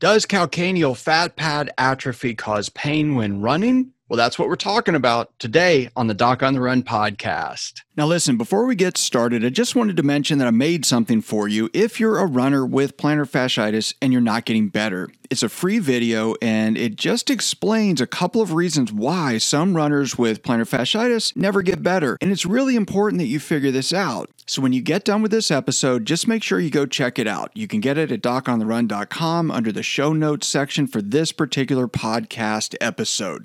Does calcaneal fat pad atrophy cause pain when running? Well, that's what we're talking about today on the Doc on the Run podcast. Now, listen, before we get started, I just wanted to mention that I made something for you if you're a runner with plantar fasciitis and you're not getting better. It's a free video and it just explains a couple of reasons why some runners with plantar fasciitis never get better. And it's really important that you figure this out. So when you get done with this episode, just make sure you go check it out. You can get it at docontherun.com under the show notes section for this particular podcast episode.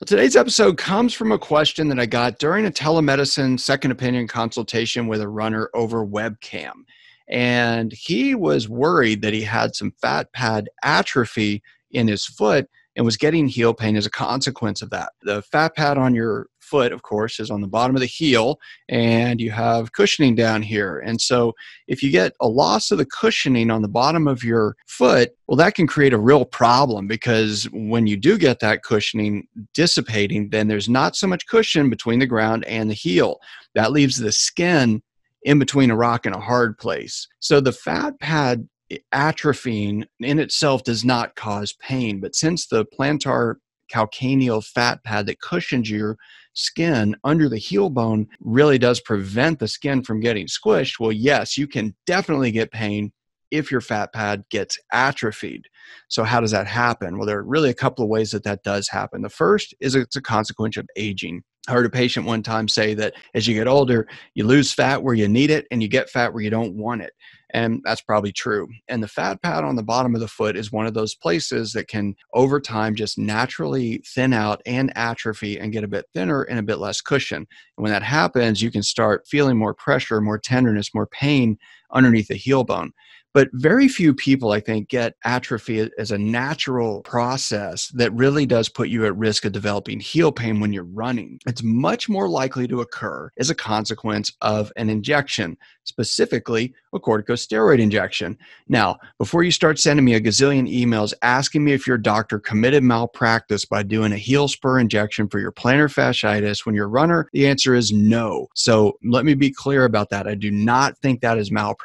Well, today's episode comes from a question that I got during a telemedicine second opinion consultation with a runner over webcam. And he was worried that he had some fat pad atrophy in his foot and was getting heel pain as a consequence of that. The fat pad on your foot, of course, is on the bottom of the heel, and you have cushioning down here. And so, if you get a loss of the cushioning on the bottom of your foot, well, that can create a real problem because when you do get that cushioning dissipating, then there's not so much cushion between the ground and the heel. That leaves the skin in between a rock and a hard place. So, the fat pad atrophying in itself does not cause pain, but since the plantar calcaneal fat pad that cushions your skin under the heel bone really does prevent the skin from getting squished, well, yes, you can definitely get pain if your fat pad gets atrophied. So, how does that happen? Well, there are really a couple of ways that that does happen. The first is it's a consequence of aging. I heard a patient one time say that as you get older, you lose fat where you need it and you get fat where you don't want it. And that's probably true. And the fat pad on the bottom of the foot is one of those places that can, over time, just naturally thin out and atrophy and get a bit thinner and a bit less cushion. And when that happens, you can start feeling more pressure, more tenderness, more pain underneath the heel bone. But very few people, I think, get atrophy as a natural process that really does put you at risk of developing heel pain when you're running. It's much more likely to occur as a consequence of an injection, specifically a corticosteroid injection. Now, before you start sending me a gazillion emails asking me if your doctor committed malpractice by doing a heel spur injection for your plantar fasciitis when you're a runner, the answer is no. So let me be clear about that. I do not think that is malpractice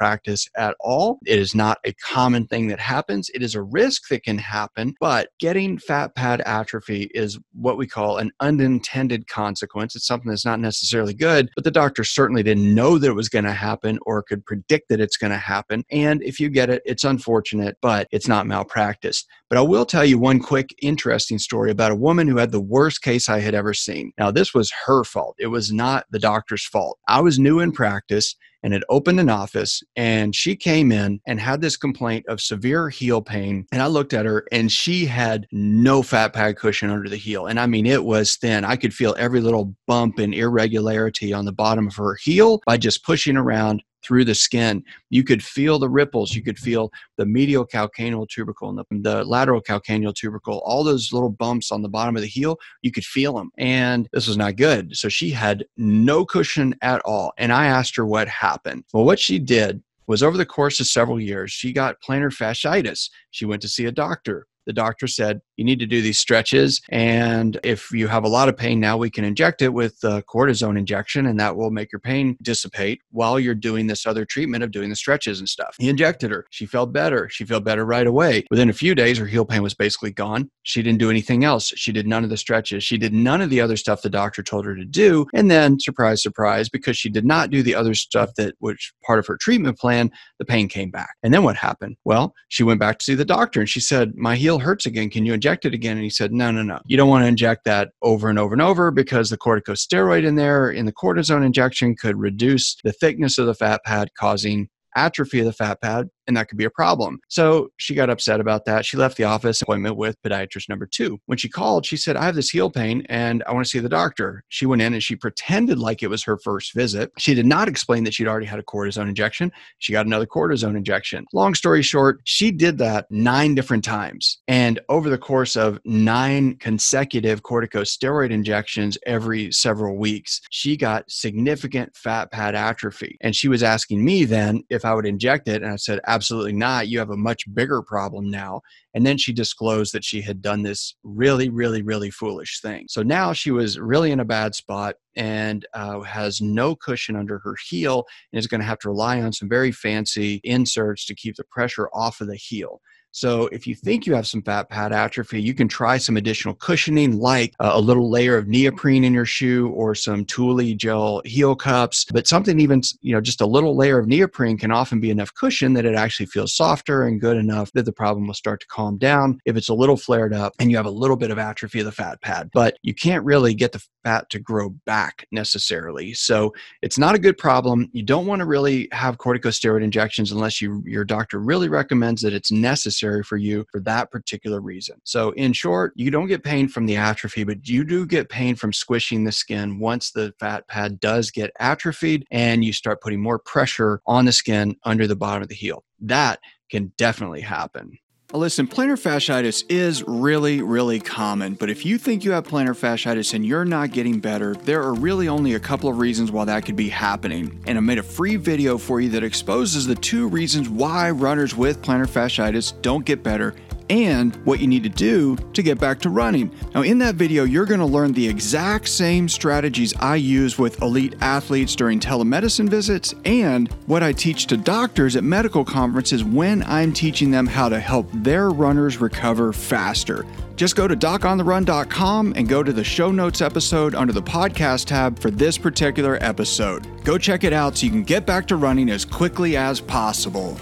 at all. It is not a common thing that happens. It is a risk that can happen, but getting fat pad atrophy is what we call an unintended consequence. It's something that's not necessarily good, but the doctor certainly didn't know that it was going to happen or could predict that it's going to happen. And if you get it, it's unfortunate, but it's not malpractice. But I will tell you one quick interesting story about a woman who had the worst case I had ever seen. Now, this was her fault. It was not the doctor's fault. I was new in practice and had opened an office and she came in and had this complaint of severe heel pain and i looked at her and she had no fat pad cushion under the heel and i mean it was thin. I could feel every little bump and irregularity on the bottom of her heel by just pushing around through the skin. You could feel the ripples. You could feel the medial calcaneal tubercle and the, the, lateral calcaneal tubercle, all those little bumps on the bottom of the heel. You could feel them. And this was not good. So she had no cushion at all. And I asked her what happened. Well, what she did was over the course of several years, she got plantar fasciitis. She went to see a doctor the doctor said you need to do these stretches and if you have a lot of pain now we can inject it with the cortisone injection and that will make your pain dissipate while you're doing this other treatment of doing the stretches and stuff. He injected her. She felt better. She felt better right away. Within a few days her heel pain was basically gone. She didn't do anything else. She did none of the stretches. She did none of the other stuff the doctor told her to do and then surprise surprise because she did not do the other stuff that was part of her treatment plan the pain came back. And then what happened? Well she went back to see the doctor and she said my heel hurts again. Can you inject it again? And he said, no, no, no. You don't want to inject that over and over and over because the corticosteroid in there in the cortisone injection could reduce the thickness of the fat pad, causing atrophy of the fat pad and that could be a problem. So she got upset about that. She left the office appointment with podiatrist number two. When she called, she said, I have this heel pain and I want to see the doctor. She went in and she pretended like it was her first visit. She did not explain that she'd already had a cortisone injection. She got another cortisone injection. Long story short, she did that nine different times. And over the course of nine consecutive corticosteroid injections every several weeks, she got significant fat pad atrophy. And she was asking me then if I would inject it. And I said, absolutely not. You have a much bigger problem now. And then she disclosed that she had done this really, really, really foolish thing. So now she was really in a bad spot and uh, has no cushion under her heel and is going to have to rely on some very fancy inserts to keep the pressure off of the heel. So if you think you have some fat pad atrophy, you can try some additional cushioning like uh, a little layer of neoprene in your shoe or some Tuli gel heel cups. But something even, you know, just a little layer of neoprene can often be enough cushion that it actually feels softer and good enough that the problem will start to calm down if it's a little flared up and you have a little bit of atrophy of the fat pad. But you can't really get the fat to grow back necessarily. So it's not a good problem. You don't want to really have corticosteroid injections unless you, your doctor really recommends that it's necessary necessary for you for that particular reason. So, in short, you don't get pain from the atrophy, but you do get pain from squishing the skin once the fat pad does get atrophied and you start putting more pressure on the skin under the bottom of the heel. That can definitely happen. Listen, plantar fasciitis is really, really common, but if you think you have plantar fasciitis and you're not getting better, there are really only a couple of reasons why that could be happening. And I made a free video for you that exposes the two reasons why runners with plantar fasciitis don't get better and what you need to do to get back to running. Now, in that video, you're going to learn the exact same strategies I use with elite athletes during telemedicine visits and what I teach to doctors at medical conferences when I'm teaching them how to help their runners recover faster. Just go to docontherun.com and go to the show notes episode under the podcast tab for this particular episode. Go check it out so you can get back to running as quickly as possible.